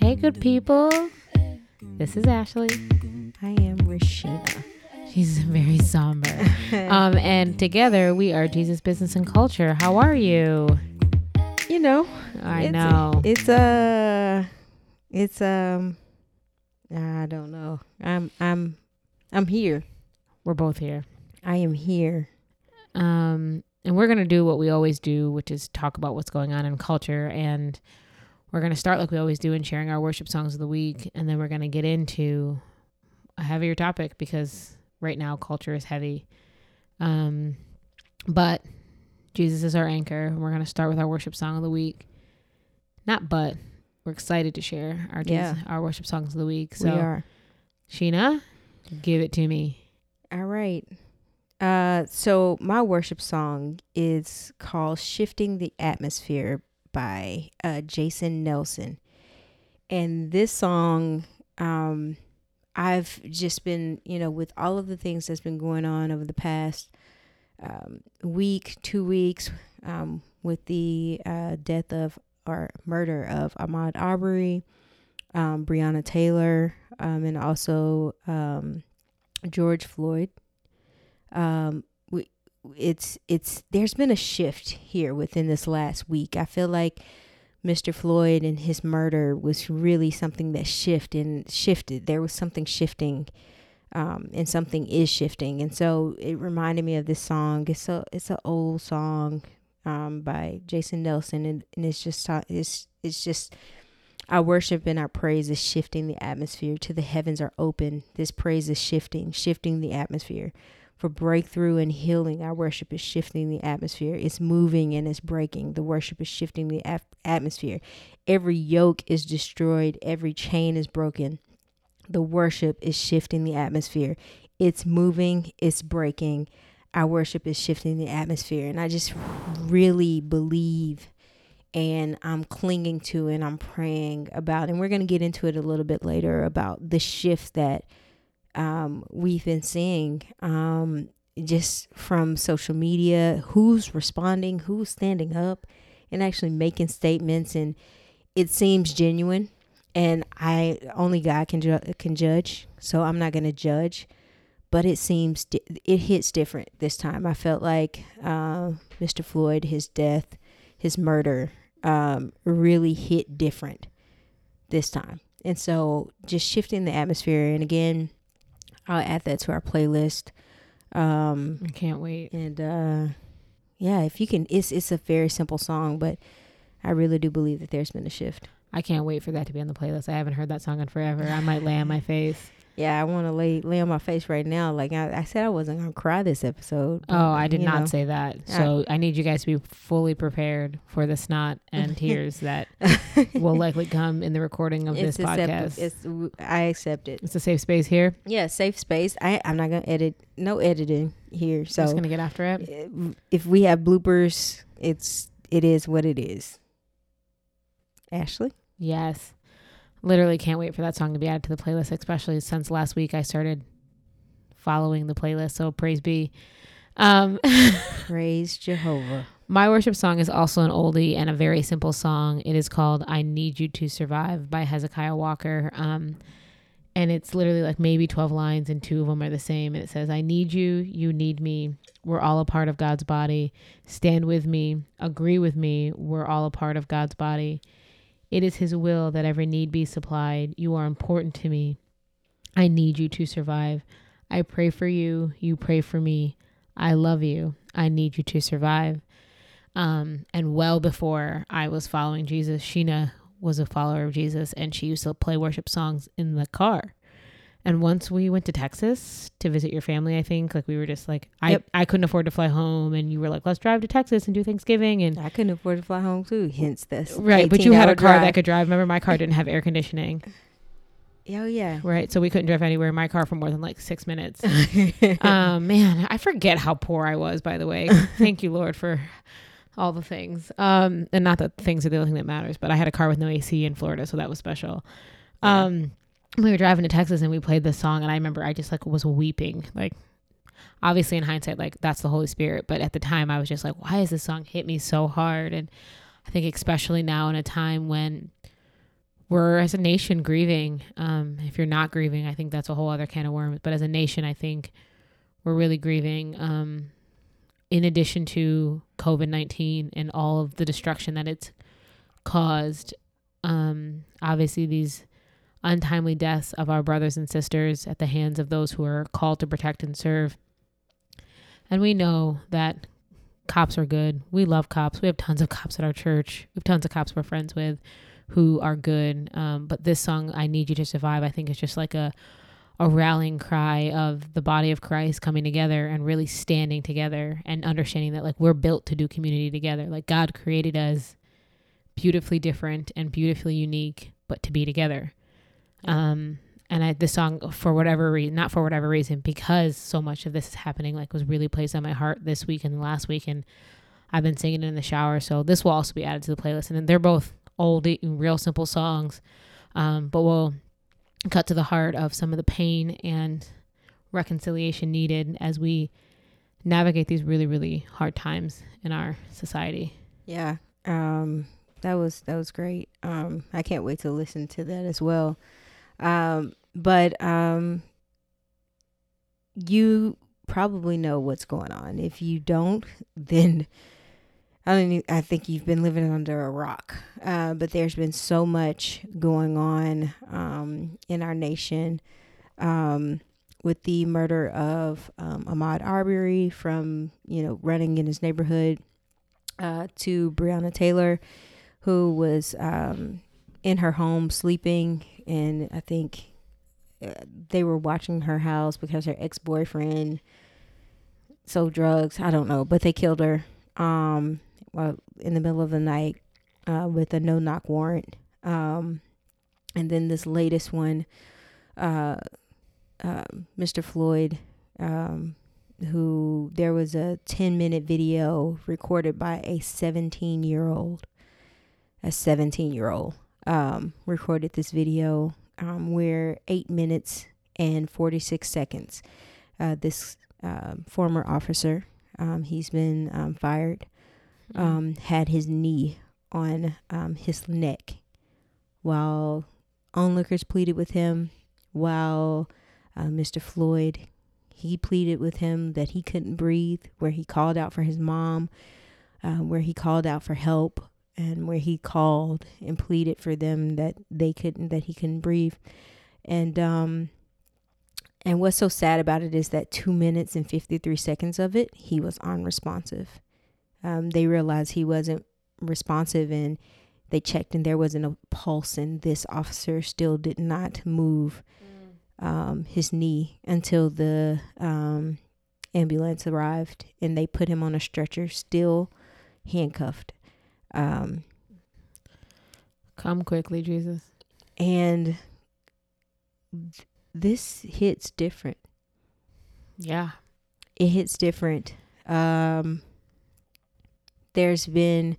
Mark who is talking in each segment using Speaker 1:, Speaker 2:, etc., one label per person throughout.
Speaker 1: Hey, good people. This is Ashley.
Speaker 2: I am Rashina.
Speaker 1: She's very somber. um, and together we are Jesus Business and Culture. How are you?
Speaker 2: You know,
Speaker 1: I
Speaker 2: it's,
Speaker 1: know.
Speaker 2: it's uh it's um I don't know. I'm I'm I'm here.
Speaker 1: We're both here.
Speaker 2: I am here.
Speaker 1: Um, and we're going to do what we always do, which is talk about what's going on in culture. And we're going to start like we always do in sharing our worship songs of the week. And then we're going to get into a heavier topic because right now culture is heavy. Um, but Jesus is our anchor. And we're going to start with our worship song of the week. Not but, we're excited to share our,
Speaker 2: Yeah.
Speaker 1: Jesus, our worship songs of the week. So,
Speaker 2: we are.
Speaker 1: Sheena, give it to me.
Speaker 2: All right. Uh so my worship song is called Shifting the Atmosphere by uh Jason Nelson. And this song um I've just been, you know, with all of the things that's been going on over the past um, week, two weeks, um, with the uh, death of or murder of Ahmaud Arbery, um, Breonna Taylor, um, and also um, George Floyd. It's it's there's been a shift here within this last week. I feel like Mr. Floyd and his murder was really something that shifted and shifted. There was something shifting, um, and something is shifting. And so it reminded me of this song. It's a it's an old song, um, by Jason Nelson, and, and it's just it's it's just our worship and our praise is shifting the atmosphere to the heavens are open. This praise is shifting, shifting the atmosphere. For breakthrough and healing, our worship is shifting the atmosphere. It's moving and it's breaking. The worship is shifting the ap- atmosphere. Every yoke is destroyed, every chain is broken. The worship is shifting the atmosphere. It's moving, it's breaking. Our worship is shifting the atmosphere. And I just really believe and I'm clinging to and I'm praying about. And we're going to get into it a little bit later about the shift that um, we've been seeing um, just from social media who's responding, who's standing up, and actually making statements. And it seems genuine. And I only God can ju- can judge, so I'm not going to judge. But it seems di- it hits different this time. I felt like uh, Mr. Floyd, his death, his murder, um, really hit different this time. And so just shifting the atmosphere. And again, I'll add that to our playlist. Um,
Speaker 1: I can't wait.
Speaker 2: and uh, yeah, if you can, it's it's a very simple song, but I really do believe that there's been a shift.
Speaker 1: I can't wait for that to be on the playlist. I haven't heard that song in forever. I might lay on my face.
Speaker 2: Yeah, I want to lay lay on my face right now. Like I, I said, I wasn't gonna cry this episode. but,
Speaker 1: Oh, I did not
Speaker 2: know.
Speaker 1: say that. So I need you guys to be fully prepared for the snot and tears that will likely come in the recording of this podcast.
Speaker 2: It's I accept it.
Speaker 1: it's a safe space here.
Speaker 2: Yeah, safe space. I I'm not gonna edit. No editing here.
Speaker 1: So just
Speaker 2: So
Speaker 1: gonna get after it.
Speaker 2: Eh, if we have bloopers, it's it is what it is. Ashley,
Speaker 1: Yes. Literally can't wait for that song to be added to the playlist, especially since last week I started following the playlist. So praise be. Um,
Speaker 2: praise Jehovah.
Speaker 1: my worship song is also an oldie and a very simple song. It is called "I Need You to Survive" by Hezekiah Walker. Um, and it's literally like maybe 12 lines and two of them are the same and it says i need you you need me we're all a part of god's body stand with me agree with me we're all a part of god's body it is his will that every need be supplied. You are important to me. I need you to survive. I pray for you. You pray for me. I love you. I need you to survive. Um, and well before i was following jesus sheena was a follower of Jesus and she used to play worship songs in the car. And once we went to Texas to visit your family, I think like we were just like I
Speaker 2: Yep.
Speaker 1: I couldn't afford to fly home and you were like let's drive to Texas and do Thanksgiving and
Speaker 2: I couldn't afford to fly home too. Hence this.
Speaker 1: right, but you had a
Speaker 2: 18-hour
Speaker 1: car that could drive. Remember my car didn't have air conditioning,
Speaker 2: Oh yeah.
Speaker 1: right? So we couldn't drive anywhere in my car for more than like 6 minutes. um man, I forget how poor I was by the way. Thank you Lord for all the things. Um and not that things are the only thing that matters, but I had a car with no AC in Florida, so that was special.
Speaker 2: Yeah.
Speaker 1: We were driving to Texas and we played this song and I remember I just like was weeping. Like obviously in hindsight like that's the Holy Spirit, but at the time I was just like why is this song hit me so hard and I think especially now in a time when we're as a nation grieving. Um, if you're not grieving, I think that's a whole other can of worms. But as a nation, I think we're really grieving. Um, in addition to COVID nineteen and all of the destruction that it's caused, um, obviously these untimely deaths of our brothers and sisters at the hands of those who are called to protect and serve. And we know that cops are good. We love cops. We have tons of cops at our church. We have tons of cops we're friends with who are good. Um, but this song, I Need You to Survive, I think is just like a, a rallying cry of the body of Christ coming together and really standing together and understanding that like we're built to do community together. Like God created us beautifully different and beautifully unique, but to be together. Um, and I, this song, for whatever reason, not for whatever reason, because so much of this is happening, like was really placed on my heart this week and last week, and I've been singing it in the shower. So this will also be added to the playlist, and they're both old, real simple songs, um, but we'll cut to the heart of some of the pain and reconciliation needed as we navigate these really, really hard times in our society.
Speaker 2: Yeah, um, that was that was great. Um, I can't wait to listen to that as well. Um, but um, you probably know what's going on. If you don't, then I don't. Even, I think you've been living under a rock. Uh, but there's been so much going on um, in our nation um, with the murder of um, Ahmaud Arbery from you know running in his neighborhood uh, to Breonna Taylor, who was um, in her home sleeping, and I think uh, they were watching her house because her ex boyfriend sold drugs. I don't know, but they killed her. Um, in the middle of the night uh, with a no knock warrant. Um, and then this latest one, uh, uh, Mr. Floyd, um, who there was a 10 minute video recorded by a 17 year old. A 17 year old um, recorded this video um, where eight minutes and 46 seconds. Uh, this uh, former officer, um, he's been um, fired Mm-hmm. um, had his knee on um, his neck while onlookers pleaded with him, while uh, Mr. Floyd, he pleaded with him that he couldn't breathe, where he called out for his mom, uh, where he called out for help, and where he called and pleaded for them that they couldn't, that he couldn't breathe. And, um, and what's so sad about it is that two minutes and 53 seconds of it, he was unresponsive um, they realized he wasn't responsive and they checked and there wasn't a pulse and this officer still did not move mm. um, his knee until the um, ambulance arrived and they put him on a stretcher still handcuffed um,
Speaker 1: come quickly jesus.
Speaker 2: and th- this hits different.
Speaker 1: Yeah.
Speaker 2: It hits different. Um there's been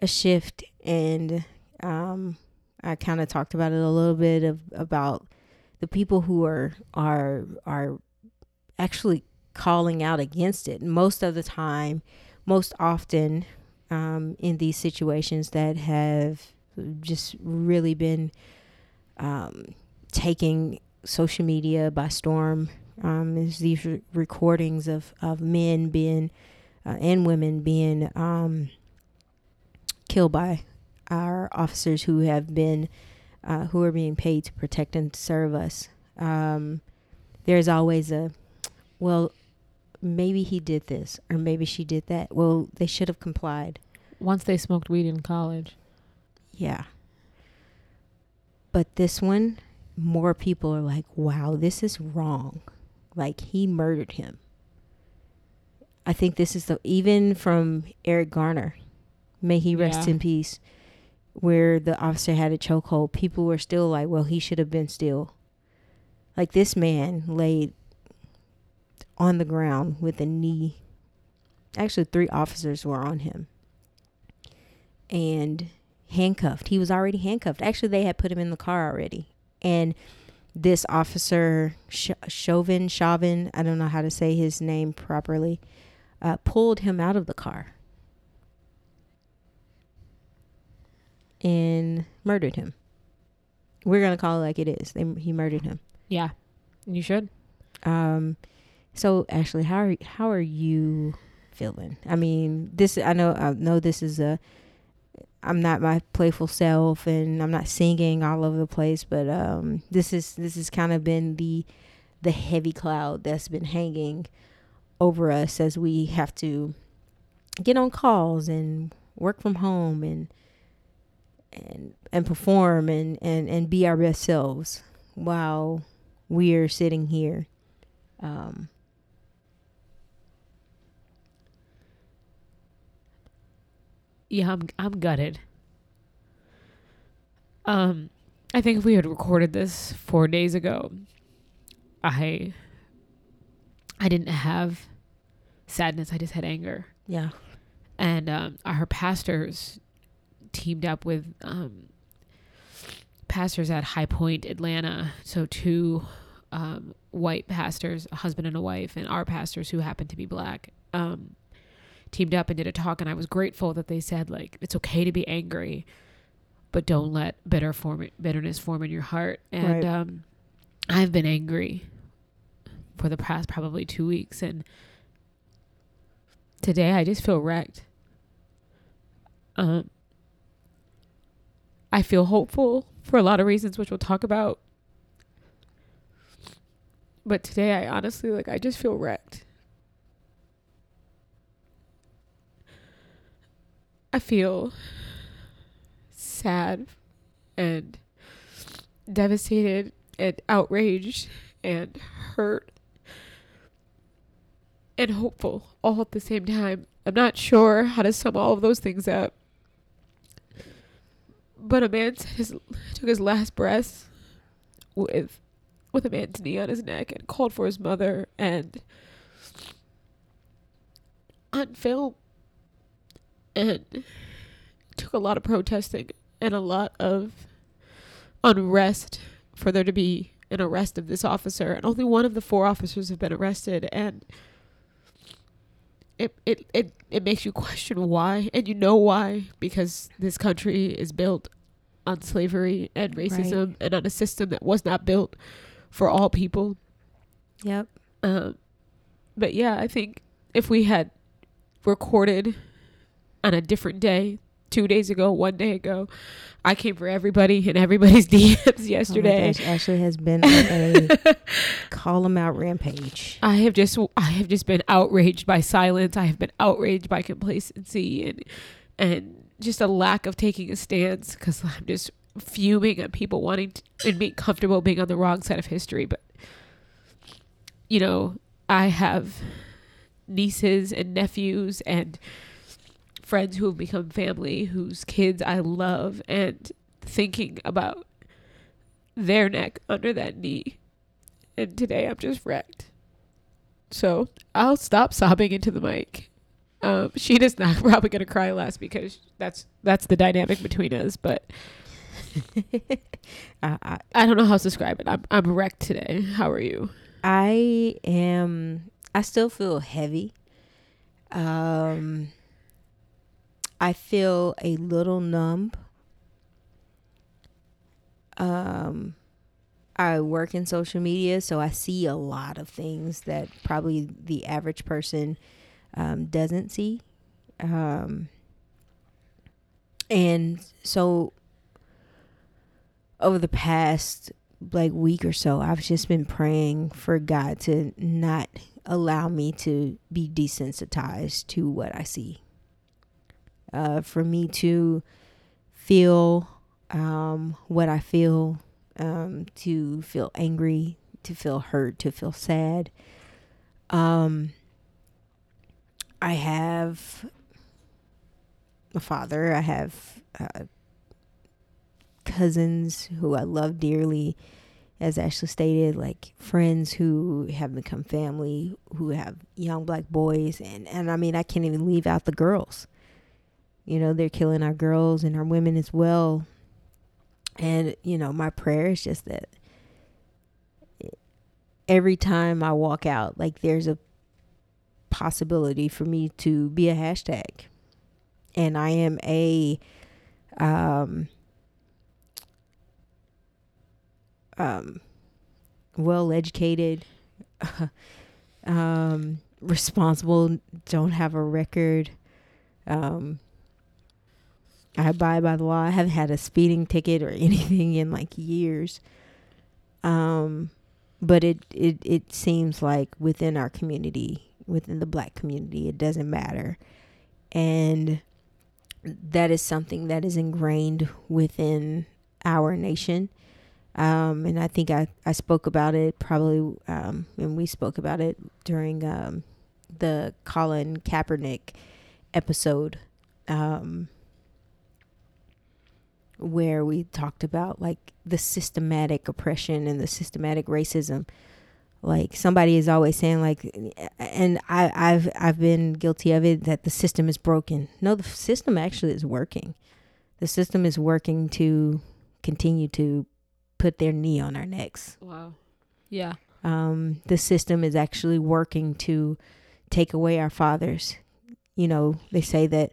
Speaker 2: a shift and um, I kind of talked about it a little bit of about the people who are are are actually calling out against it. Most of the time most often um, in these situations that have just really been um, taking social media by storm um, is these re- recordings of, of men being uh, and women being um, killed by our officers who have been uh, who are being paid to protect and serve us. Um, there's always a well, maybe he did this or maybe she did that. Well, they should have complied.
Speaker 1: Once they smoked weed in college.
Speaker 2: Yeah. But this one, more people are like, wow, this is wrong. Like he murdered him. I think this is the even from Eric Garner, may he rest yeah. in peace, where the officer had a chokehold. People were still like, "Well, he should have been still." Like this man laid on the ground with a knee. Actually, three officers were on him, and handcuffed. He was already handcuffed. Actually, they had put him in the car already, and this officer Chauvin Chauvin I don't know how to say his name properly uh, pulled him out of the car and murdered him. we're gonna call it like it is. They, he murdered him.
Speaker 1: Yeah, you should.
Speaker 2: Um, so Ashley, how are how are you feeling? I mean, this I know I know this is a I'm not my playful self and I'm not singing all over the place, but um, this is this has kind of been the the heavy cloud that's been hanging over us as we have to get on calls and work from home and and and perform and and and be our best selves while we're sitting here um
Speaker 1: Yeah, I'm I'm gutted. Um, I think if we had recorded this four days ago, I I didn't have sadness. I just had anger.
Speaker 2: yeah
Speaker 1: and um, our pastors teamed up with um, pastors at High Point, Atlanta. So two um, white pastors, a husband and a wife, and our pastors who happen to be black, um, teamed up and did a talk. And I was grateful that they said like it's okay to be angry, but don't let bitter form bitterness form in your heart. And
Speaker 2: Right.
Speaker 1: um, I've been angry for the past probably two weeks, and today I just feel wrecked. Um, I feel hopeful for a lot of reasons, which we'll talk about. But today, I honestly like I just feel wrecked. I feel sad and devastated and outraged and hurt and hopeful all at the same time. I'm not sure how to sum all of those things up. But a man his, took his last breath with with a man's knee on his neck and called for his mother and on film and took a lot of protesting and a lot of unrest for there to be an arrest of this officer. And only one of the four officers have been arrested. And it, it, it, it makes you question why. And you know why. Because this country is built on slavery and racism and on a system that was not built for all people.
Speaker 2: Yep.
Speaker 1: Um, but yeah i think if we had recorded on a different day two days ago one day ago i came for everybody and everybody's dms
Speaker 2: Oh
Speaker 1: yesterday
Speaker 2: gosh, Ashley has been on a call them out rampage.
Speaker 1: I have just I have just been outraged by silence. I have been outraged by complacency and and just a lack of taking a stance because I'm just fuming at people wanting to, and being comfortable being on the wrong side of history. But you know, I have nieces and nephews and friends who have become family whose kids I love and thinking about their neck under that knee. And today I'm just wrecked. So I'll stop sobbing into the mic. Um, Sheena's not probably gonna cry less because that's that's the dynamic between us. But
Speaker 2: I, I
Speaker 1: I don't know how to describe it. I'm I'm wrecked today. How are you?
Speaker 2: I am I still feel heavy. Um I feel a little numb. Um I work in social media, so I see a lot of things that probably the average person um, doesn't see. Um, and so over the past like week or so, I've just been praying for God to not allow me to be desensitized to what I see. Uh, for me to feel um, what I feel, um, to feel angry, to feel hurt, to feel sad. Um, I have a father. I have uh, cousins who I love dearly, as Ashley stated, like friends who have become family, who have young black boys, and and I mean I can't even leave out the girls. You know they're killing our girls and our women as well. And you know my prayer is just that every time I walk out, like there's a possibility for me to be a hashtag, and I am a um um, well educated, um, responsible, don't have a record. Um, I abide by the law. I haven't had a speeding ticket or anything in like years. Um, but it, it, it seems like within our community, within the black community, it doesn't matter. And that is something that is ingrained within our nation. Um, and I think I, I spoke about it probably, um, and we spoke about it during um, the Colin Kaepernick episode, um, where we talked about like the systematic oppression and the systematic racism. Like somebody is always saying, like, and I, I've I've been guilty of it that the system is broken. No, the system actually is working. The system is working to continue to put their knee on our necks.
Speaker 1: Wow. Yeah.
Speaker 2: Um, the system is actually working to take away our fathers. You know, they say that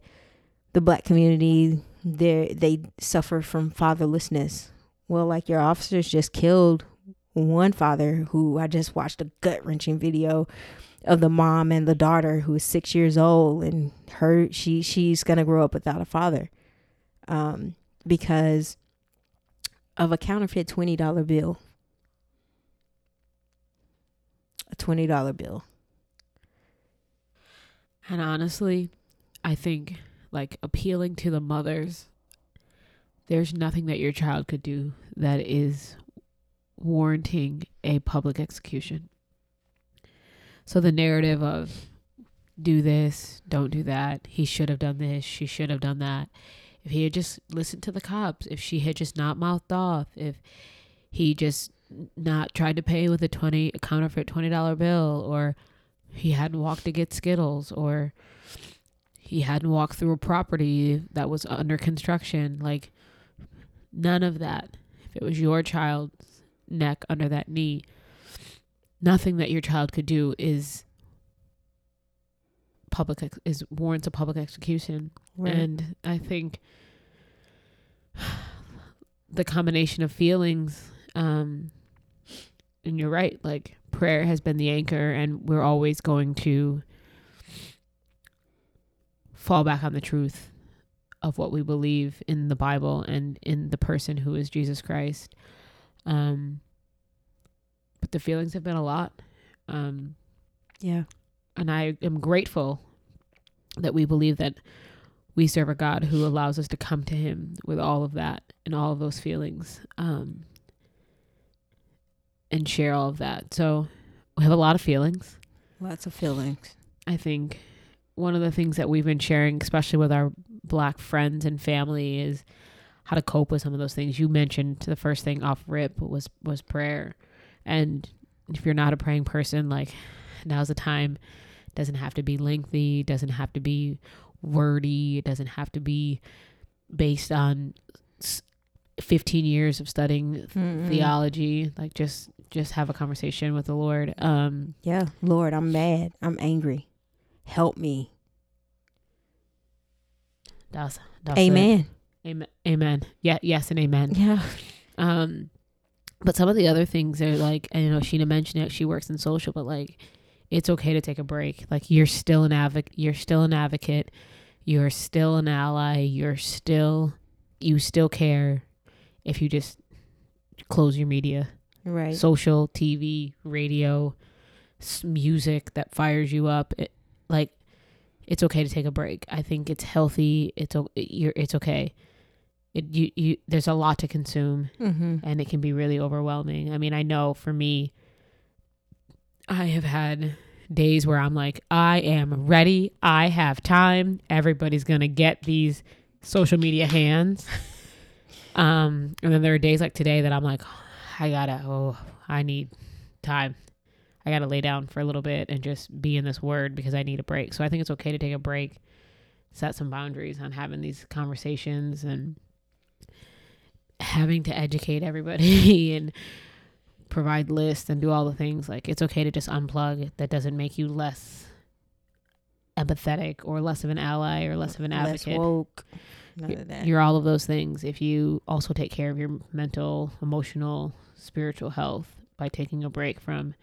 Speaker 2: the black community they they suffer from fatherlessness. Well, like your officers just killed one father who I just watched a gut wrenching video of the mom and the daughter who is six years old and her she she's gonna grow up without a father. Um, because of a counterfeit twenty dollar bill. A twenty dollar bill.
Speaker 1: And honestly, I think like appealing to the mothers, there's nothing that your child could do that is warranting a public execution. So the narrative of do this, don't do that, he should have done this, she should have done that. If he had just listened to the cops, if she had just not mouthed off, if he just not tried to pay with a 20 a counterfeit $20 bill or he hadn't walked to get skittles or he hadn't walked through a property that was under construction like none of that if it was your child's neck under that knee nothing that your child could do is public ex- is warrants a public execution
Speaker 2: Right.
Speaker 1: and i think the combination of feelings um and you're right like prayer has been the anchor and we're always going to fall back on the truth of what we believe in the bible and in the person who is jesus christ um but the feelings have been a lot um
Speaker 2: yeah.
Speaker 1: and I am grateful that we believe that we serve a God who allows us to come to Him with all of that and all of those feelings, um, and share all of that. So we have a lot of feelings.
Speaker 2: Lots of feelings.
Speaker 1: I think one of the things that we've been sharing, especially with our black friends and family, is how to cope with some of those things. You mentioned the first thing off rip was was prayer, and if you're not a praying person, like now's the time. It Doesn't have to be lengthy. It Doesn't have to be wordy. It doesn't have to be based on 15 years of studying
Speaker 2: Mm-mm.
Speaker 1: theology. Like just just have a conversation with the Lord. Um,
Speaker 2: Yeah. Lord, I'm mad. I'm angry. Help me.
Speaker 1: that's, that's it.
Speaker 2: Amen.
Speaker 1: Amen. Amen. Yeah. Yes, and amen.
Speaker 2: Yeah.
Speaker 1: Um, but some of the other things are like, I know Sheena mentioned it. She works in social, but like, it's okay to take a break. Like, you're still an advocate. You're still an advocate. You're still an ally. You're still, you still care. If you just close your media,
Speaker 2: Right.
Speaker 1: social, TV, radio, music that fires you up, it, like, it's okay to take a break. I think it's healthy. It's you're. It's okay. It you you. There's a lot to consume
Speaker 2: mm-hmm.
Speaker 1: and it can be really overwhelming. I mean, I know for me, I have had days where I'm like, I am ready. I have time. Everybody's going to get these social media hands. um, and then there are days like today that I'm like, I gotta, oh, I need time. I gotta lay down for a little bit and just be in this word because I need a break. So I think it's okay to take a break, set some boundaries on having these conversations and having to educate everybody and provide lists and do all the things like it's okay to just unplug that doesn't make you less empathetic or less of an ally or less of an
Speaker 2: Less
Speaker 1: advocate
Speaker 2: woke. None of that.
Speaker 1: you're all of those things if you also take care of your mental emotional spiritual health by taking a break from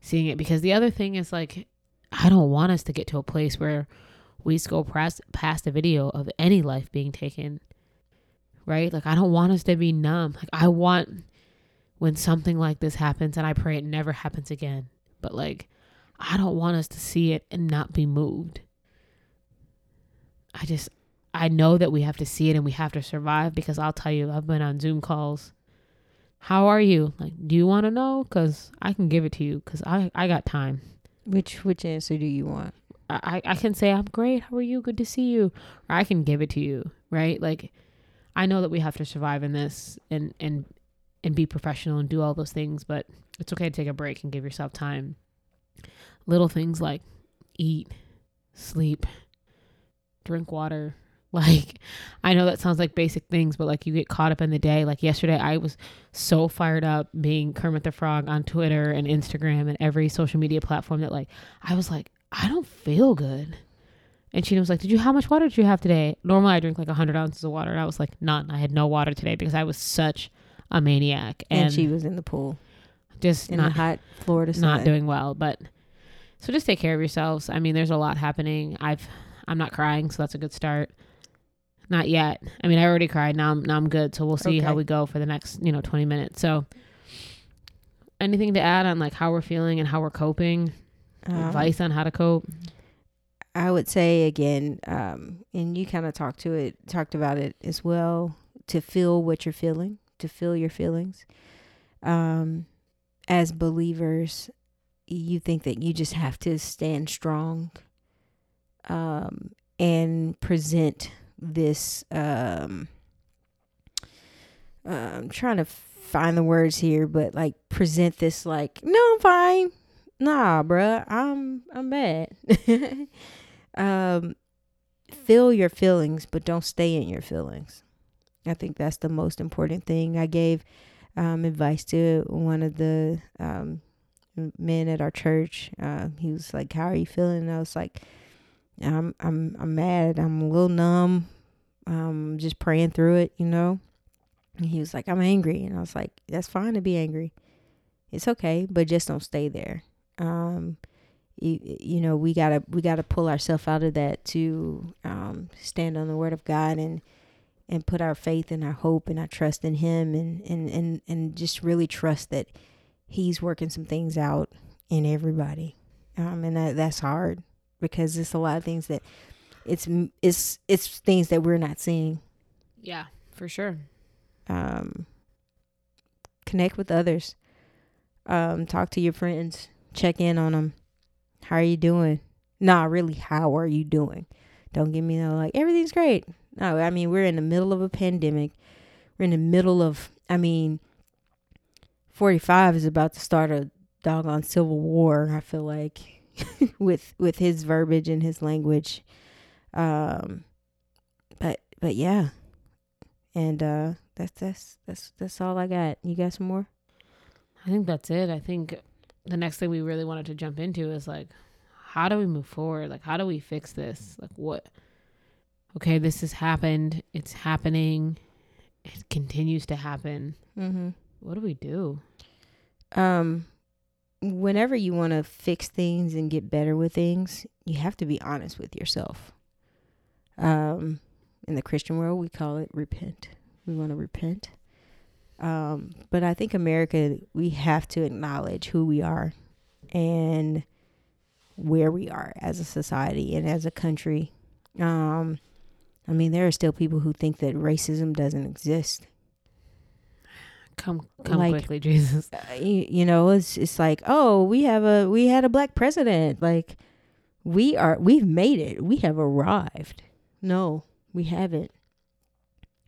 Speaker 1: seeing it because the other thing is like I don't want us to get to a place where we scroll past past a video of any life being taken. Right? Like I don't want us to be numb. Like I want when something like this happens and I pray it never happens again. But like I don't want us to see it and not be moved. I just I know that we have to see it and we have to survive because I'll tell you I've been on Zoom calls. How are you? Like, do you want to know? Cause I can give it to you. Cause I I got time.
Speaker 2: Which which answer do you want?
Speaker 1: I I can say I'm great. How are you? Good to see you. Or I can give it to you. Right? Like, I know that we have to survive in this and and and be professional and do all those things, but it's okay to take a break and give yourself time. Little things like eat, sleep, drink water. Like, I know that sounds like basic things, but like you get caught up in the day. Like yesterday, I was so fired up being Kermit the Frog on Twitter and Instagram and every social media platform that like I was like, I don't feel good. And she was like, Did you, how much water did you have today? Normally I drink like 100 ounces of water. And I was like, None. I had no water today because I was such a maniac.
Speaker 2: And,
Speaker 1: And,
Speaker 2: she was in the pool
Speaker 1: just
Speaker 2: in
Speaker 1: not,
Speaker 2: the hot Florida sun.
Speaker 1: not doing well. But so just take care of yourselves. I mean, there's a lot happening. I've, I'm not crying, so that's a good start. Not yet. I mean, I already cried. Now I'm, now I'm good. So we'll see how we go for the next, you know, 20 minutes. So anything to add on like how we're feeling and how we're coping?
Speaker 2: Um,
Speaker 1: Advice on how to cope?
Speaker 2: I would say again, um, and you kind of talked to it, talked about it as well. To feel what you're feeling, to feel your feelings. Um, as believers, you think that you just have to stand strong, um, and present this. Um, uh, I'm trying to find the words here, but like present this like, no, I'm fine. Nah, bruh, I'm I'm bad. um, feel your feelings, but don't stay in your feelings. I think that's the most important thing. I gave um, advice to one of the um, men at our church. Uh, he was like, "How are you feeling?" And I was like, "I'm I'm I'm mad. I'm a little numb. Um, just praying through it, you know." And he was like, "I'm angry," and I was like, "That's fine to be angry. It's okay, but just don't stay there." Um, you, you know we gotta we gotta pull ourselves out of that to um, stand on the word of God and and put our faith and our hope and our trust in Him and and and and just really trust that He's working some things out in everybody. Um, and that that's hard because it's a lot of things that it's it's it's things that we're not seeing.
Speaker 1: Yeah, for sure.
Speaker 2: Um, connect with others. Um, talk to your friends. Check in on them. How are you doing? Nah, really, how are you doing? Don't give me no like everything's great. No, I mean we're in the middle of a pandemic. We're in the middle of. I mean, forty five is about to start a doggone civil war. I feel like with with his verbiage and his language. Um, but but yeah, and uh, that's that's that's that's all I got. You got some more?
Speaker 1: I think that's it. I think the next thing we really wanted to jump into is like, how do we move forward? Like, how do we fix this? Like, what? Okay, this has happened. It's happening. It continues to happen.
Speaker 2: Mm-hmm.
Speaker 1: What do we do?
Speaker 2: um whenever you want to fix things and get better with things you have to be honest with yourself. Um in the christian world we call it repent. We want to repent. Um but i think america we have to acknowledge who we are and where we are as a society and as a country. Um i mean there are still people who think that racism doesn't exist
Speaker 1: Come, come
Speaker 2: Like-
Speaker 1: quickly, Jesus.
Speaker 2: uh, you, you know it's it's like oh we have a we had a black president. Like we are we've made it. We have arrived. No we haven't.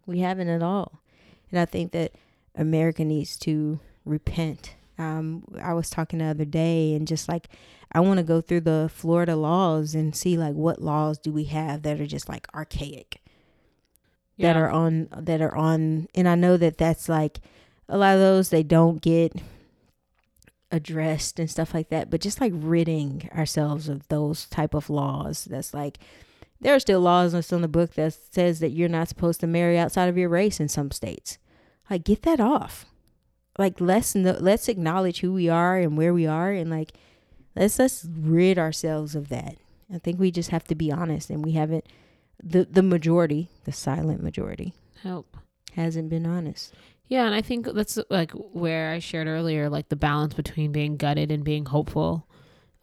Speaker 2: We haven't at all. And i think that america needs to repent. Um i was talking the other day and just like i want to go through the florida laws and see like what laws do we have that are just like archaic? That are on that are on and I know that that's like a lot of those they don't get addressed and stuff like that but just like ridding ourselves of those type of laws that's like there are still laws that's on the book that says that you're not supposed to marry outside of your race in some states like get that off like let's know, let's acknowledge who we are and where we are and like let's let's rid ourselves of that. I think we just have to be honest and we haven't the the majority, the silent majority
Speaker 1: Help.
Speaker 2: hasn't been honest.
Speaker 1: Yeah, and I think that's like where I shared earlier, like the balance between being gutted and being hopeful.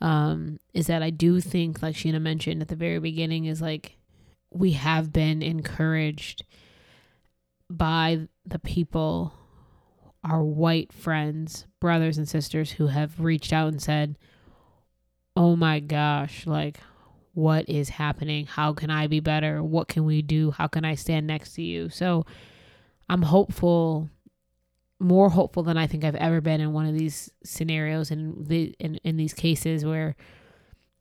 Speaker 1: Um, is that I do think, like Sheena mentioned at the very beginning, is like we have been encouraged by the people, our white friends, brothers and sisters who have reached out and said, Oh my gosh, like what is happening? How can I be better? What can we do? How can I stand next to you? So I'm hopeful more hopeful than I think I've ever been in one of these scenarios and the in, in these cases where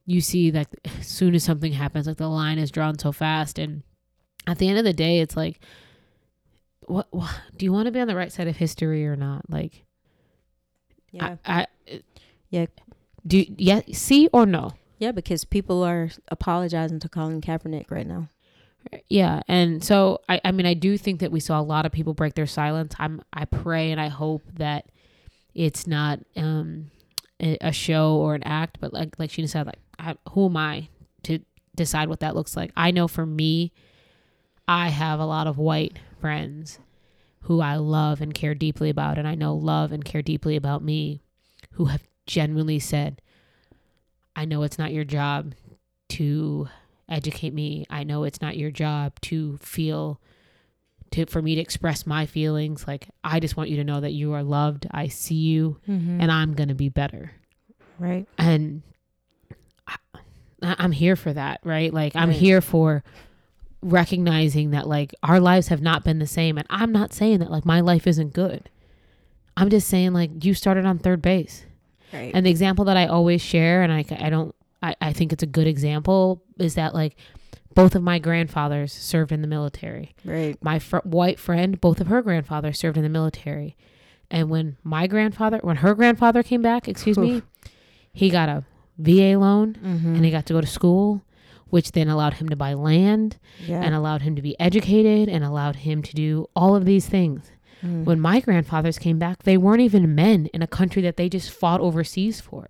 Speaker 1: you see that as soon as something happens, like the line is drawn so fast, and at the end of the day, it's like, what, what do you want to be on the right side of history or not? Like,
Speaker 2: Yeah.
Speaker 1: I, I
Speaker 2: Yeah.
Speaker 1: do yeah, see or no?
Speaker 2: Yeah, because people are apologizing to Colin Kaepernick right now.
Speaker 1: Yeah, and so I, I mean, I do think that we saw a lot of people break their silence. I'm, I pray and I hope that it's not um a, show or an act, but like like Sheena said, like I, who am I to decide what that looks like? I know for me, I have a lot of white friends who I love and care deeply about, and I know love and care deeply about me, who have genuinely said, "I know it's not your job to." Educate me. I know it's not your job to feel to for me to express my feelings. Like I just want you to know that you are loved. I see you
Speaker 2: Mm-hmm.
Speaker 1: and I'm going to be better.
Speaker 2: right.
Speaker 1: And I, I'm here for that, right? Like I'm here for recognizing that like our lives have not been the same and I'm not saying that like my life isn't good. I'm just saying like you started on third base.
Speaker 2: Right.
Speaker 1: And the example that I always share, and I, I don't, I, I think it's a good example, is that like both of my grandfathers served in the military.
Speaker 2: right.
Speaker 1: My fr- white friend, both of her grandfathers served in the military. And when my grandfather, when her grandfather came back, excuse me, he got a VA loan
Speaker 2: Mm-hmm.
Speaker 1: and he got to go to school, which then allowed him to buy land
Speaker 2: yeah.
Speaker 1: and allowed him to be educated and allowed him to do all of these things.
Speaker 2: Mm.
Speaker 1: When my grandfathers came back, they weren't even men in a country that they just fought overseas for.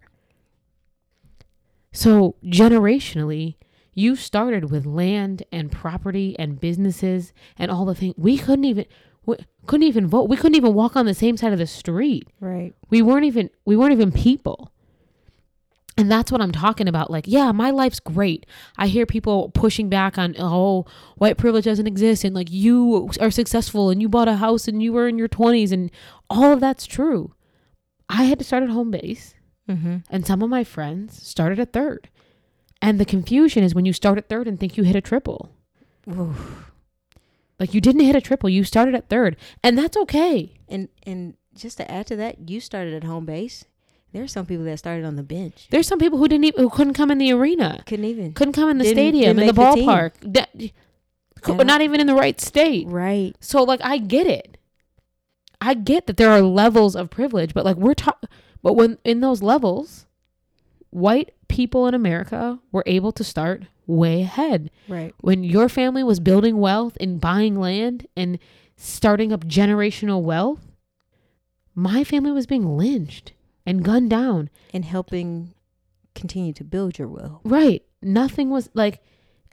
Speaker 1: So, generationally, you started with land and property and businesses and all the things. We couldn't even we couldn't even vote. We couldn't even walk on the same side of the street.
Speaker 2: right.
Speaker 1: We weren't even we weren't even people. And that's what I'm talking about. Like, yeah, my life's great. I hear people pushing back on, oh, white privilege doesn't exist. And like, you are successful and you bought a house and you were in your 20s. And all of that's true. I had to start at home base.
Speaker 2: Mm-hmm.
Speaker 1: And some of my friends started at third. And the confusion is when you start at third and think you hit a triple. Like, you didn't hit a triple. You started at third. And that's okay.
Speaker 2: And and just to add to that, you started at home base. There are some people that started on the bench.
Speaker 1: There's some people who didn't even, who couldn't come in the arena.
Speaker 2: Couldn't even.
Speaker 1: couldn't come in the
Speaker 2: Didn't-
Speaker 1: stadium,
Speaker 2: didn't
Speaker 1: in the ballpark. That,
Speaker 2: Yeah.
Speaker 1: Not even in the right state.
Speaker 2: Right.
Speaker 1: So, like, I get it. I get that there are levels of privilege, but like, we're talking, but when in those levels, white people in America were able to start way ahead.
Speaker 2: Right.
Speaker 1: When your family was building wealth and buying land and starting up generational wealth, my family was being lynched and gunned down.
Speaker 2: And helping continue to build your will.
Speaker 1: Right. Nothing was like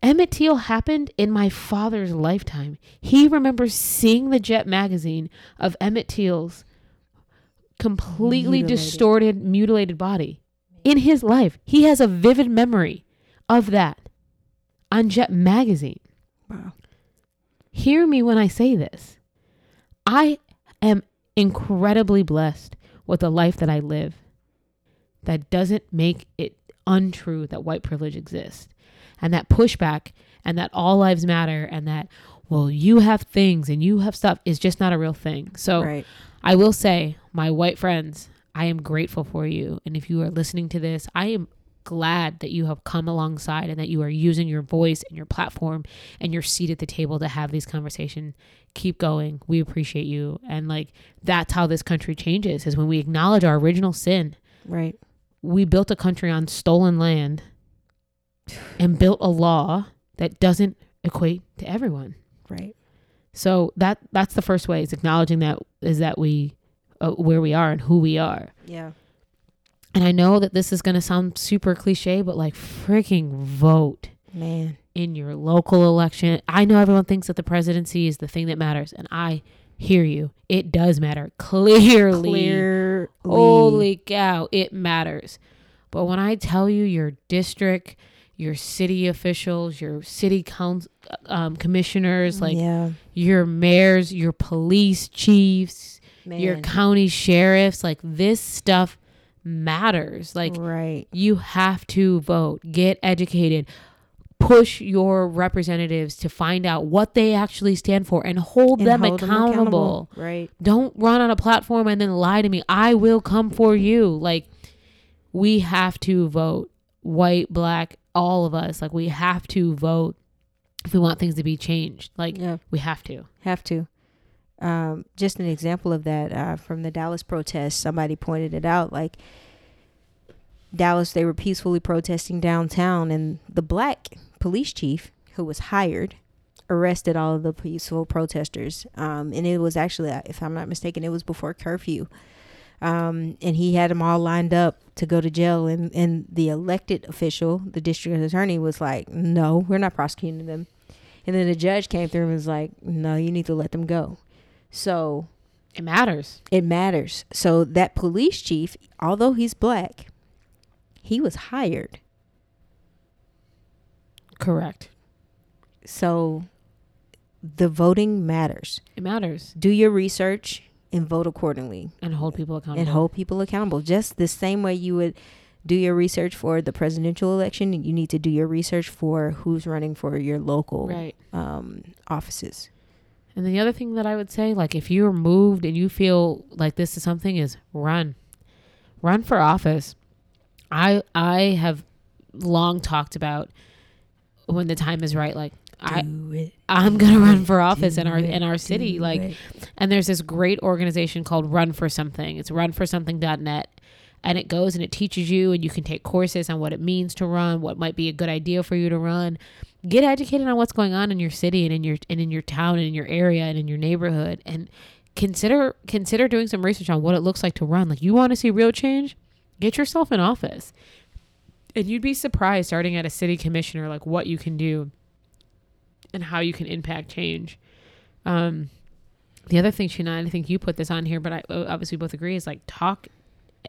Speaker 1: Emmett Till happened in my father's lifetime. He remembers seeing the Jet magazine of Emmett Till's completely
Speaker 2: Mutilated.
Speaker 1: distorted, mutilated body in his life. He has a vivid memory of that on Jet magazine.
Speaker 2: Wow.
Speaker 1: Hear me when I say this. I am incredibly blessed with the life that I live that doesn't make it untrue that white privilege exists and that pushback and that all lives matter and that, well, you have things and you have stuff is just not a real thing. So
Speaker 2: Right.
Speaker 1: I will say, my white friends, I am grateful for you. And if you are listening to this, I am glad that you have come alongside and that you are using your voice and your platform and your seat at the table to have these conversations. Keep going. We appreciate you. And like that's how this country changes is when we acknowledge our original sin.
Speaker 2: Right.
Speaker 1: We built a country on stolen land and built a law that doesn't equate to everyone.
Speaker 2: Right.
Speaker 1: So that that's the first way is acknowledging that is that we uh, where we are and who we are.
Speaker 2: Yeah.
Speaker 1: And I know that this is going to sound super cliche, but like freaking vote
Speaker 2: Man.
Speaker 1: in your local election. I know everyone thinks that the presidency is the thing that matters, and I hear you. It does matter. Clearly.
Speaker 2: Clearly.
Speaker 1: Holy cow, it matters. But when I tell you your district, your city officials, your city council um, commissioners, like
Speaker 2: yeah.
Speaker 1: your mayors, your police chiefs,
Speaker 2: Man.
Speaker 1: your county sheriffs, like this stuff matters. Like
Speaker 2: right.
Speaker 1: you have to vote, get educated, push your representatives to find out what they actually stand for and hold,
Speaker 2: And
Speaker 1: them,
Speaker 2: hold
Speaker 1: accountable.
Speaker 2: Right.
Speaker 1: Don't run on a platform and then lie to me. I will come for you. Like we have to vote. White, black, all of us. Like we have to vote if we want things to be changed. Like
Speaker 2: Yeah.
Speaker 1: we have to.
Speaker 2: Have to. Um, just an example of that uh, from the Dallas protests. Somebody pointed it out. Like Dallas, they were peacefully protesting downtown, and the black police chief who was hired arrested all of the peaceful protesters. Um, and it was actually, if I'm not mistaken, it was before curfew. Um, and he had them all lined up to go to jail. And, and the elected official, the district attorney, was like, no, we're not prosecuting them. And then the judge came through and was like, no, you need to let them go. So
Speaker 1: It matters.
Speaker 2: it matters. So that police chief, although he's black, he was hired.
Speaker 1: Correct.
Speaker 2: So the voting matters.
Speaker 1: It matters.
Speaker 2: Do your research and vote accordingly
Speaker 1: And hold people accountable.
Speaker 2: and hold people accountable. Just the same way you would do your research for the presidential election, you need to do your research for who's running for your local
Speaker 1: Right.
Speaker 2: um, offices.
Speaker 1: And then the other thing that I would say, like if you're moved and you feel like this is something, is run, run for office. I I have long talked about when the time is right. Like I
Speaker 2: Do it.
Speaker 1: I'm gonna run for office in our
Speaker 2: it,
Speaker 1: in our city.
Speaker 2: do
Speaker 1: Like
Speaker 2: it.
Speaker 1: and there's this great organization called Run for Something. It's runforsomething.net. And it goes and it teaches you, and you can take courses on what it means to run, what might be a good idea for you to run. Get educated on what's going on in your city and in your and in your town and in your area and in your neighborhood, and consider consider doing some research on what it looks like to run. Like you want to see real change, get yourself in office, and you'd be surprised starting at a city commissioner like what you can do and how you can impact change. Um, the other thing, Sheena, I think you put this on here, but I obviously both agree is like talk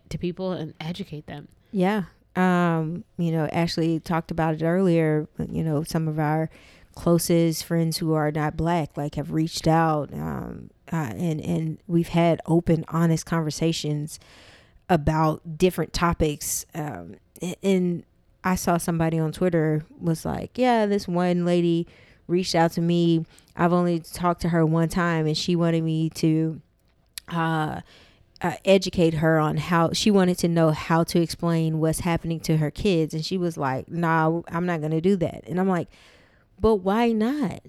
Speaker 1: to people and educate them.
Speaker 2: Yeah. Um, you know, Ashley talked about it earlier. You know, some of our closest friends who are not black like have reached out um, uh, and and we've had open honest conversations about different topics um, and I saw somebody on Twitter was like, "Yeah, this one lady reached out to me. I've only talked to her one time and she wanted me to uh uh, educate her on how she wanted to know how to explain what's happening to her kids and she was like nah i'm not gonna do that. And i'm like but why not?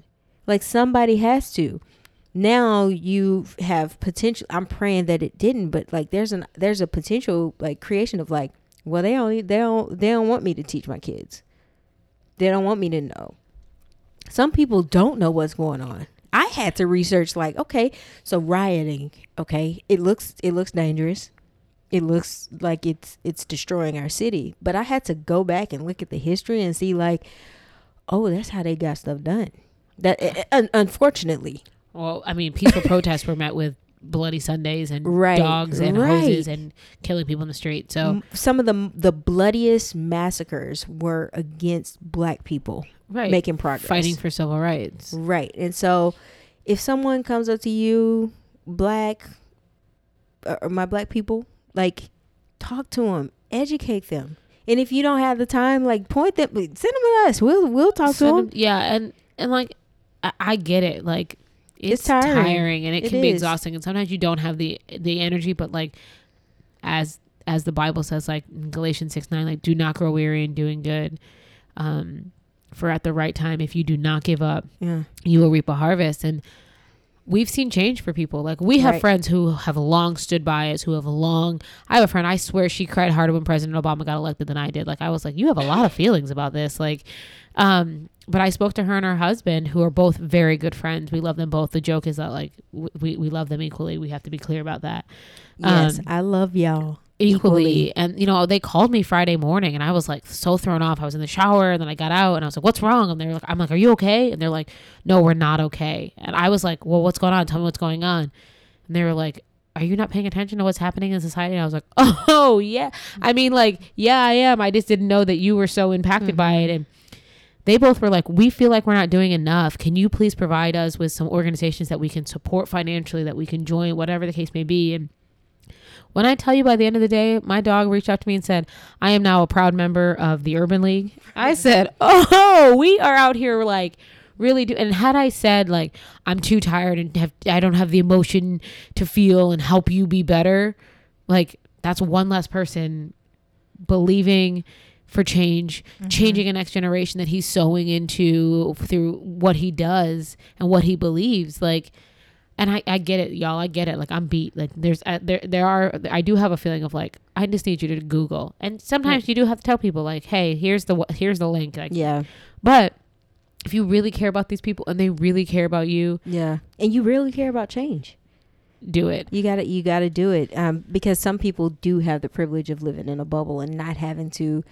Speaker 2: Like somebody has to. Now you have potential i'm praying that it didn't but like there's an there's a potential like creation of like well they only they don't they don't want me to teach my kids. They don't want me to know some people don't know what's going on. I had to research like okay so rioting okay it looks it looks dangerous. It looks like it's it's destroying our city. But i had to go back and look at the history and see like oh that's how they got stuff done. That uh, unfortunately.
Speaker 1: Well, I mean, peaceful protests were met with bloody Sundays and
Speaker 2: Right,
Speaker 1: dogs and
Speaker 2: right.
Speaker 1: hoses and killing people in the street. So
Speaker 2: some of the the bloodiest massacres were against black people
Speaker 1: right,
Speaker 2: making progress
Speaker 1: fighting for civil rights.
Speaker 2: Right. And so if someone comes up to you, black, uh, or my black people, like talk to them, educate them. And if you don't have the time, like point them, send them to us. We'll we'll talk to them.
Speaker 1: them- yeah, and and like I, I get it. Like it's,
Speaker 2: It's tiring.
Speaker 1: tiring. and it,
Speaker 2: It
Speaker 1: can be exhausting, and sometimes you don't have the the energy. But like as as the Bible says, like in Galatians six nine, like do not grow weary in doing good. Um, for at the right time, if you do not give up,
Speaker 2: Yeah.
Speaker 1: you will reap a harvest. And we've seen change for people. Like we have
Speaker 2: Right.
Speaker 1: friends who have long stood by us, who have long. I have a friend. I swear she cried harder when President Obama got elected than I did. Like I was like, you have a lot of feelings about this. Like, um, but I spoke to her and her husband, who are both very good friends. We love them both. The joke is that like we we love them equally. We have to be clear about that
Speaker 2: Yes,
Speaker 1: Um,
Speaker 2: I love y'all.
Speaker 1: Equally.
Speaker 2: Equally.
Speaker 1: And you know, they called me Friday morning, and I was like so thrown off. I was in the shower, and then I got out, and I was like, "What's wrong?" And they're like, "I'm like, are you okay?" And they're like, "No, we're not okay." And I was like, "Well, what's going on? Tell me what's going on." And they were like. Are you not paying attention to what's happening in society? And I was like, oh yeah. I mean, like, yeah, I am. I just didn't know that you were so impacted by it. Mm-hmm. And they both were like, we feel like we're not doing enough. Can you please provide us with some organizations that we can support financially, that we can join, whatever the case may be? And when I tell you by the end of the day, my dog reached out to me and said, I am now a proud member of the Urban League. I said, Oh, we are out here like really do and had I said like I'm too tired and have I don't have the emotion to feel and help you be better, like that's one less person believing for change, mm-hmm. changing a next generation that he's sowing into through what he does and what he believes. Like and I, I get it, y'all. I get it. Like I'm beat. Like there's uh, there there are. I do have a feeling of like I just need you to Google. And sometimes you do have to tell people like, hey, here's the here's the link. Like,
Speaker 2: Yeah,
Speaker 1: but if you really care about these people and they really care about you,
Speaker 2: yeah, and you really care about change.
Speaker 1: do it.
Speaker 2: You got to you got to do it um, because some people do have the privilege of living in a bubble and not having to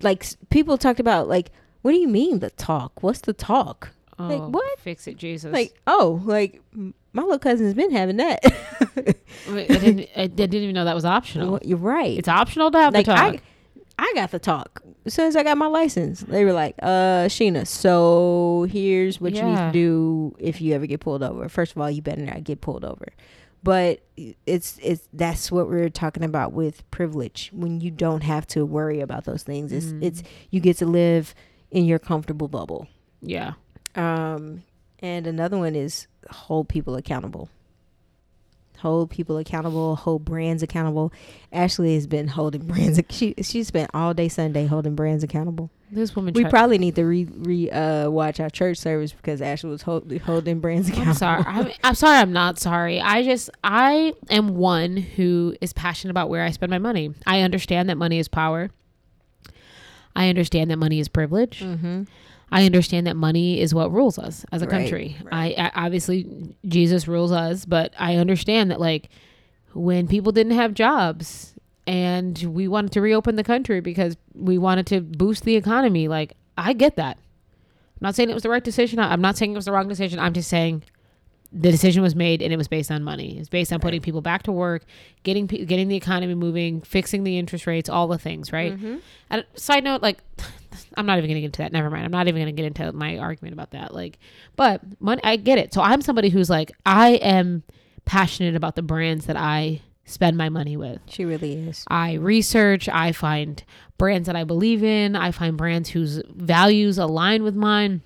Speaker 2: like people talked about like what do you mean the talk? What's the talk?
Speaker 1: Oh,
Speaker 2: Like, what?
Speaker 1: Fix it, Jesus.
Speaker 2: Like oh like my little cousin's been having that.
Speaker 1: I didn't. I didn't even know that was optional.
Speaker 2: Well, You're right.
Speaker 1: It's optional to have
Speaker 2: like
Speaker 1: the talk.
Speaker 2: I I got the talk as soon as I got my license. They were like, "Uh, Sheena, so here's what you need to do if you ever get pulled over. First of all, you better not get pulled over." But it's it's that's what we're talking about with privilege when you don't have to worry about those things. It's
Speaker 1: Mhm.
Speaker 2: it's you get to live in your comfortable bubble.
Speaker 1: yeah.
Speaker 2: Um, and another one is hold people accountable. Hold people accountable. Hold brands accountable. Ashley has been holding brands. She she spent all day Sunday holding brands accountable.
Speaker 1: This woman.
Speaker 2: We
Speaker 1: tried-
Speaker 2: probably need to re re uh watch our church service because Ashley was hold, holding brands accountable.
Speaker 1: I'm sorry. I'm, I'm sorry. I'm not sorry. I just I am one who is passionate about where I spend my money. I understand that money is power. I understand that money is privilege.
Speaker 2: Mm-hmm.
Speaker 1: I understand that money is what rules us as a
Speaker 2: Right,
Speaker 1: country.
Speaker 2: right.
Speaker 1: I, I obviously Jesus rules us, but I understand that like when people didn't have jobs and we wanted to reopen the country because we wanted to boost the economy, like I get that. I'm not saying it was the right decision. I'm not saying it was the wrong decision. I'm just saying the decision was made and it was based on money. It's based on putting people back to work, getting getting the economy moving, fixing the interest rates, all the things, right?
Speaker 2: Mm-hmm.
Speaker 1: And side note, like, I'm not even gonna get into that. Never mind. I'm not even gonna get into my argument about that. Like, but money, I get it. So I'm somebody who's like, I am passionate about the brands that I spend my money with.
Speaker 2: She really is.
Speaker 1: I research. I find brands that I believe in. I find brands whose values align with mine.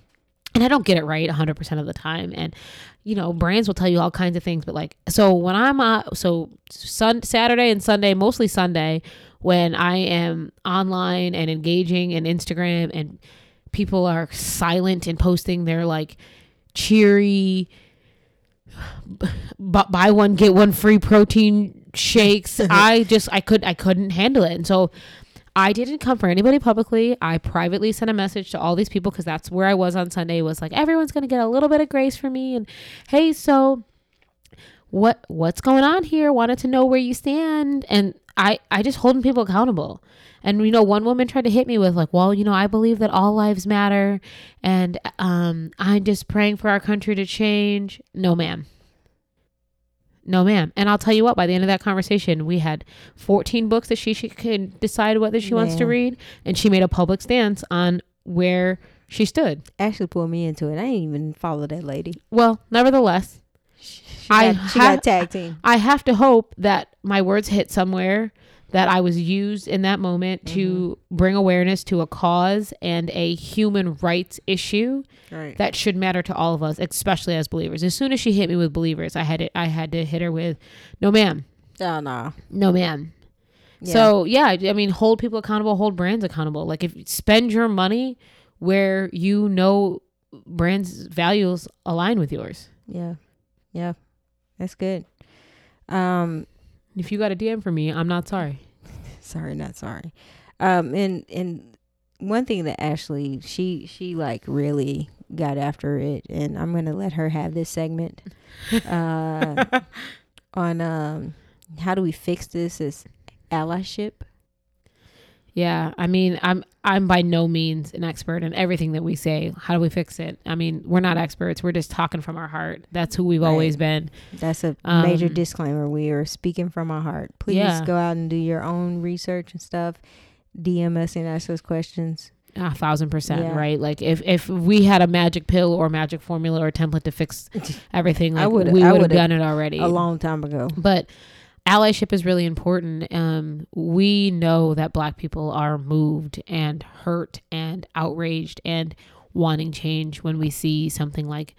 Speaker 1: And I don't get it right 100% of the time. And, you know, brands will tell you all kinds of things. But like, so when I'm, uh, so sun, Saturday and Sunday, mostly Sunday, when I am online and engaging in Instagram and people are silent and posting their like cheery, buy one get one free protein shakes. I just i could i couldn't handle it. And so i didn't come for anybody publicly. I privately sent a message to all these people because that's where i was on sunday was like everyone's gonna get a little bit of grace for me. And hey so what what's going on here? Wanted to know where you stand. And i i just holding people accountable. And you know one woman tried to hit me with like well you know i believe that all lives matter and um i'm just praying for our country to change. No ma'am. No ma'am. And i'll tell you what by the end of that conversation we had 14 books that she, she could decide whether she wants to read and she made a public stance on where she stood.
Speaker 2: Actually, pulled me into it. I didn't even follow that lady.
Speaker 1: well nevertheless
Speaker 2: She
Speaker 1: I
Speaker 2: got, she
Speaker 1: ha-
Speaker 2: got tag team.
Speaker 1: I have to hope that my words hit somewhere that I was used in that moment to mm-hmm. bring awareness to a cause and a human rights issue
Speaker 2: Right.
Speaker 1: that should matter to all of us, especially as believers. As soon as she hit me with believers, I had to, I had to hit her with, "No, ma'am,
Speaker 2: Oh no.
Speaker 1: no, ma'am."
Speaker 2: Yeah.
Speaker 1: So yeah, I mean, hold people accountable, hold brands accountable. Like if you spend your money where you know brands values align with yours.
Speaker 2: Yeah. Yeah, that's good. Um,
Speaker 1: If you got a DM for me, I'm not sorry.
Speaker 2: sorry, not sorry. Um, and and one thing that Ashley, she she like really got after it, and I'm gonna let her have this segment. Uh, on um, how do we fix this? Is allyship.
Speaker 1: Yeah, I mean, I'm I'm by no means an expert in everything that we say. How do we fix it? I mean, we're not experts. We're just talking from our heart. That's who we've
Speaker 2: Right.
Speaker 1: always been.
Speaker 2: That's a major
Speaker 1: Um,
Speaker 2: disclaimer. We are speaking from our heart. Please
Speaker 1: Yeah.
Speaker 2: go out and do your own research and stuff. DM us and ask us questions.
Speaker 1: A thousand percent,
Speaker 2: Yeah.
Speaker 1: right? Like if if we had a magic pill or magic formula or template to fix everything,
Speaker 2: I
Speaker 1: like
Speaker 2: would've-
Speaker 1: we
Speaker 2: I
Speaker 1: would have done it already.
Speaker 2: A long time ago.
Speaker 1: But allyship is really important. Um, we know that Black people are moved and hurt and outraged and wanting change when we see something like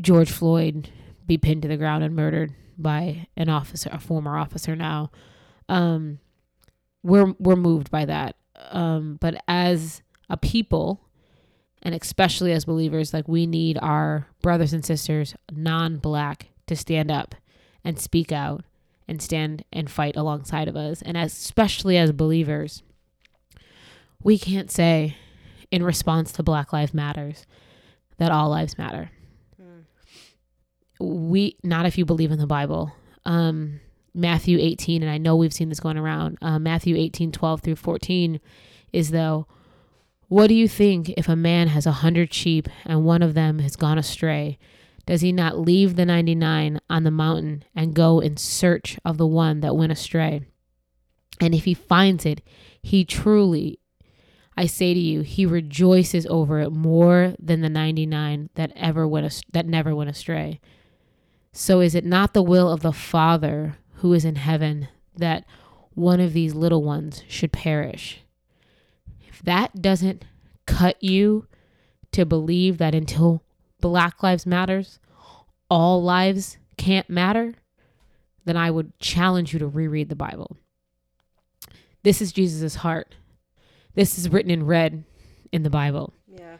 Speaker 1: George Floyd be pinned to the ground and murdered by an officer, a former officer now. Um, we're we're moved by that. Um, but as a people, and especially as believers, like we need our brothers and sisters, non-black, to stand up and speak out and stand and fight alongside of us. And especially as believers, we can't say in response to Black Lives Matters that all lives matter. We not if you believe in the Bible. Um, Matthew 18, and I know we've seen this going around. Uh, Matthew 18, 12 through 14 is though, what do you think if a man has a hundred sheep and one of them has gone astray? Does he not leave the 99 on the mountain and go in search of the one that went astray? And if he finds it, he truly, I say to you, he rejoices over it more than the 99 that ever went that never went astray. So is it not the will of the Father who is in heaven that one of these little ones should perish? If that doesn't cut you to believe that until Black Lives Matters, all lives can't matter, then I would challenge you to reread the Bible. This is Jesus' heart. This is written in red in the Bible.
Speaker 2: Yeah.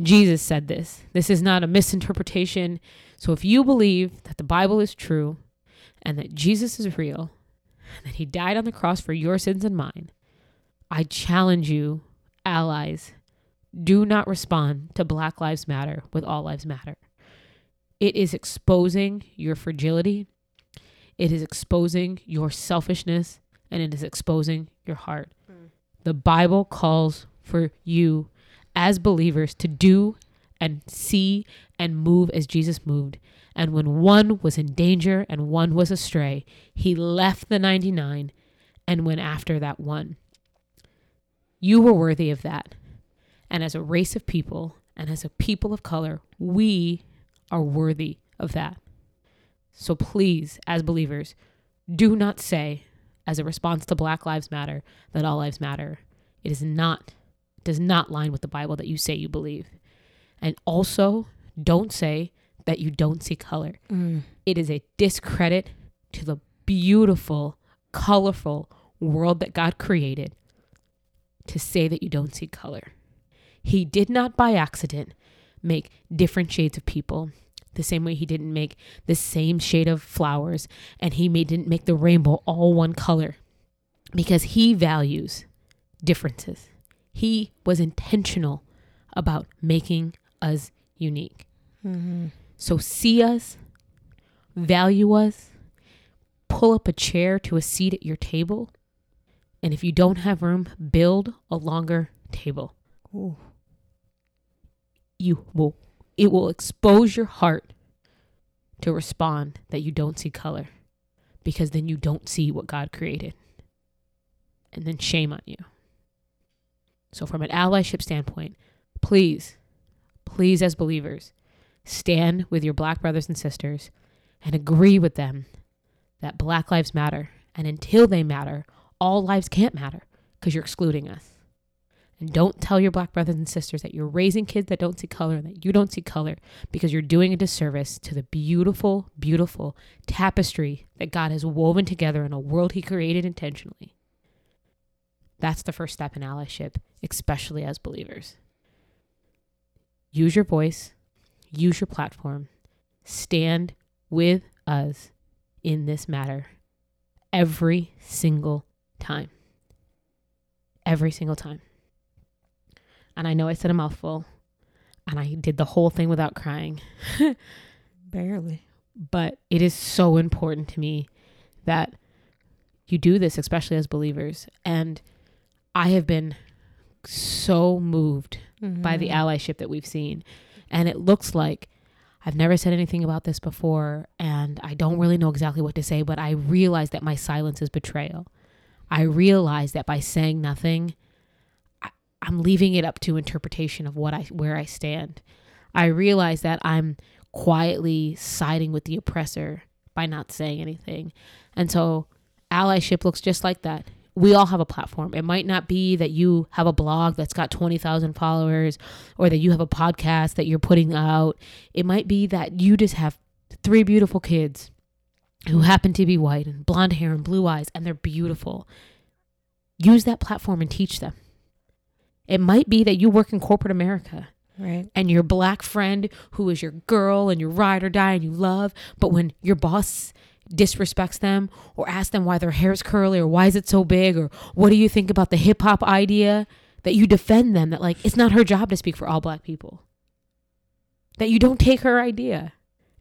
Speaker 1: Jesus said this. This is not a misinterpretation. So if you believe that the Bible is true and that Jesus is real and that he died on the cross for your sins and mine, I challenge you, allies, do not respond to Black Lives Matter with All Lives Matter. It is exposing your fragility, it is exposing your selfishness, and it is exposing your heart. Hmm. The Bible calls for you as believers to do and see and move as Jesus moved. And when one was in danger and one was astray, he left the 99 and went after that one. You were worthy of that. And as a race of people and as a people of color, we are worthy of that. So please, as believers, do not say, as a response to Black Lives Matter, that all lives matter. It is not, does not line with the Bible that you say you believe. And also, don't say that you don't see color.
Speaker 2: Mm.
Speaker 1: It is a discredit to the beautiful, colorful world that God created to say that you don't see color. He did not by accident make different shades of people the same way he didn't make the same shade of flowers and he made, didn't make the rainbow all one color because he values differences. He was intentional about making us unique.
Speaker 2: Mm-hmm.
Speaker 1: So see us, value us, pull up a chair to a seat at your table. And if you don't have room, build a longer table.
Speaker 2: Ooh.
Speaker 1: You will it will expose your heart to respond that you don't see color because then you don't see what God created. And then shame on you. So from an allyship standpoint, please, please as believers, stand with your black brothers and sisters and agree with them that black lives matter. And until they matter, all lives can't matter because you're excluding us. And don't tell your black brothers and sisters that you're raising kids that don't see color and that you don't see color because you're doing a disservice to the beautiful, beautiful tapestry that God has woven together in a world He created intentionally. That's the first step in allyship, especially as believers. Use your voice, use your platform, stand with us in this matter every single time. Every single time. And I know I said a mouthful and I did the whole thing without crying.
Speaker 2: Barely.
Speaker 1: But it is so important to me that you do this, especially as believers. And I have been so moved mm-hmm. by the mm-hmm. allyship that we've seen. And it looks like I've never said anything about this before, and I don't really know exactly what to say, but I realize that my silence is betrayal. I realize that by saying nothing, I'm leaving it up to interpretation of what I where I stand. I realize that I'm quietly siding with the oppressor by not saying anything. And so allyship looks just like that we all have a platform. It might not be that you have a blog that's got 20,000 followers or that you have a podcast that you're putting out. It might be that you just have three beautiful kids who happen to be white and blonde hair and blue eyes and they're beautiful. Use that platform and teach them. It might be that you work in corporate America.
Speaker 2: Right.
Speaker 1: And your black friend who is your girl and your ride or die and you love, but when your boss disrespects them or asks them why their hair is curly or why is it so big or what do you think about the hip hop idea that you defend them that like it's not her job to speak for all black people that you don't take her idea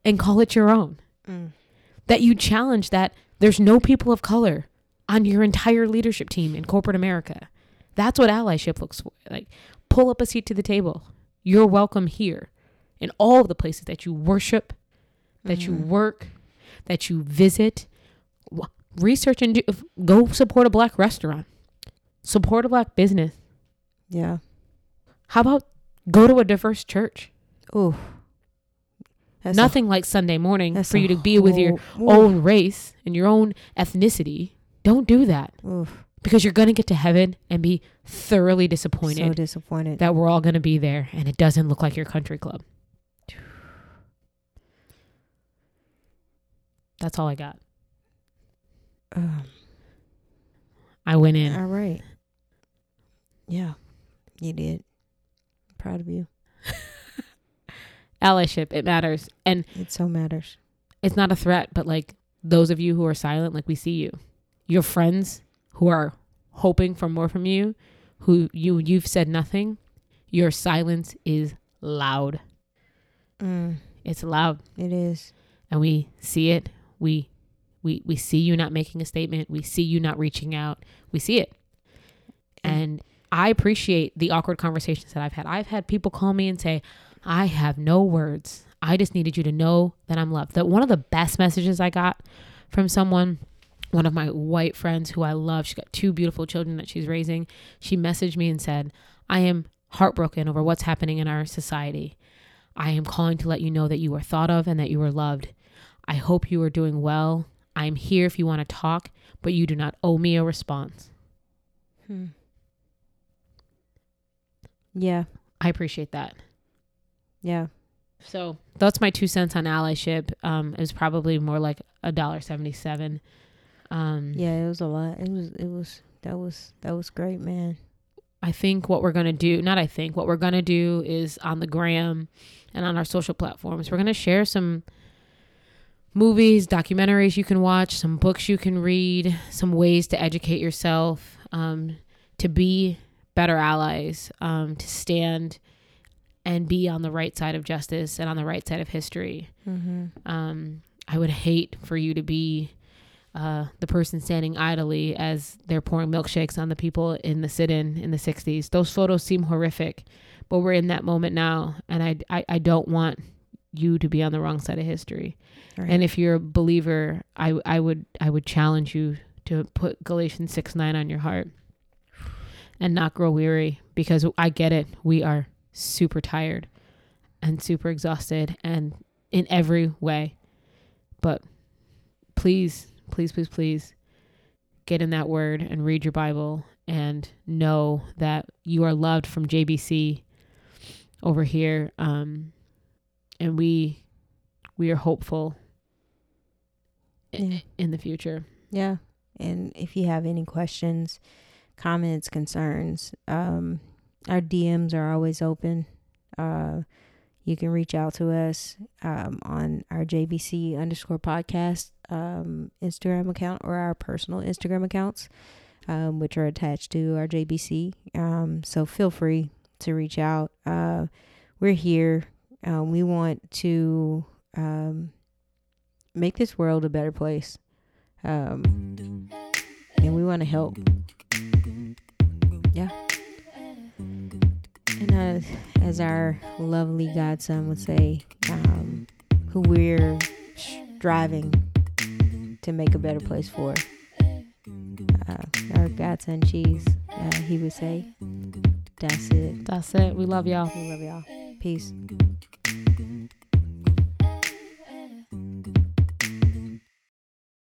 Speaker 1: and call it your own mm. that you challenge that there's no people of color on your entire leadership team in corporate america that's what allyship looks for. like pull up a seat to the table you're welcome here in all of the places that you worship that mm-hmm. you work that you visit. Research and do, go support a black restaurant, support a black business.
Speaker 2: Yeah.
Speaker 1: How about go to a diverse church?
Speaker 2: Oh.
Speaker 1: Nothing a, like Sunday morning for you to be whole, with your oof. own race and your own ethnicity. Don't do that. Oof. Because you're going to get to heaven and be thoroughly disappointed.
Speaker 2: So disappointed.
Speaker 1: That we're all going to be there and it doesn't look like your country club. That's all I got. Um, I went in.
Speaker 2: All right. Yeah, you did. I'm proud of you.
Speaker 1: Allyship, it matters. And
Speaker 2: it so matters.
Speaker 1: It's not a threat, but like those of you who are silent, like we see you. Your friends who are hoping for more from you, who you you've said nothing, your silence is loud. Mm. It's loud.
Speaker 2: It is.
Speaker 1: And we see it we we we see you not making a statement we see you not reaching out we see it and i appreciate the awkward conversations that i've had i've had people call me and say i have no words i just needed you to know that i'm loved that one of the best messages i got from someone one of my white friends who i love she got two beautiful children that she's raising she messaged me and said i am heartbroken over what's happening in our society i am calling to let you know that you are thought of and that you are loved I hope you are doing well. I'm here if you want to talk, but you do not owe me a response. Hmm.
Speaker 2: Yeah.
Speaker 1: I appreciate that.
Speaker 2: Yeah.
Speaker 1: So that's my two cents on allyship. Um, it was probably more like a dollar seventy seven. Um,
Speaker 2: yeah, it was a lot. It was. It was. That was. That was great, man.
Speaker 1: I think what we're gonna do. Not I think what we're gonna do is on the gram and on our social platforms. We're gonna share some movies, documentaries you can watch, some books you can read, some ways to educate yourself, um, to be better allies, um, to stand and be on the right side of justice and on the right side of history. Mm-hmm. Um, I would hate for you to be uh, the person standing idly as they're pouring milkshakes on the people in the sit-in in the 60s. Those photos seem horrific, but we're in that moment now, and I, I, I don't want you to be on the wrong side of history. Right. And if you're a believer, I I would I would challenge you to put Galatians 6 9 on your heart and not grow weary because I get it. We are super tired and super exhausted and in every way. But please, please, please, please get in that word and read your Bible and know that you are loved from JBC over here. Um, and we we are hopeful yeah. in the future.
Speaker 2: Yeah. And if you have any questions, comments, concerns, um, our DMs are always open. Uh, you can reach out to us um, on our JBC underscore podcast um, Instagram account or our personal Instagram accounts, um, which are attached to our JBC. Um, so feel free to reach out. Uh, we're here. Um, we want to um, make this world a better place. Um, and we want to help. Yeah. And uh, as our lovely godson would say, who we're striving to make a better place for. Uh, our godson cheese, uh, he would say, that's it.
Speaker 1: That's it. We love y'all.
Speaker 2: We love y'all. Peace.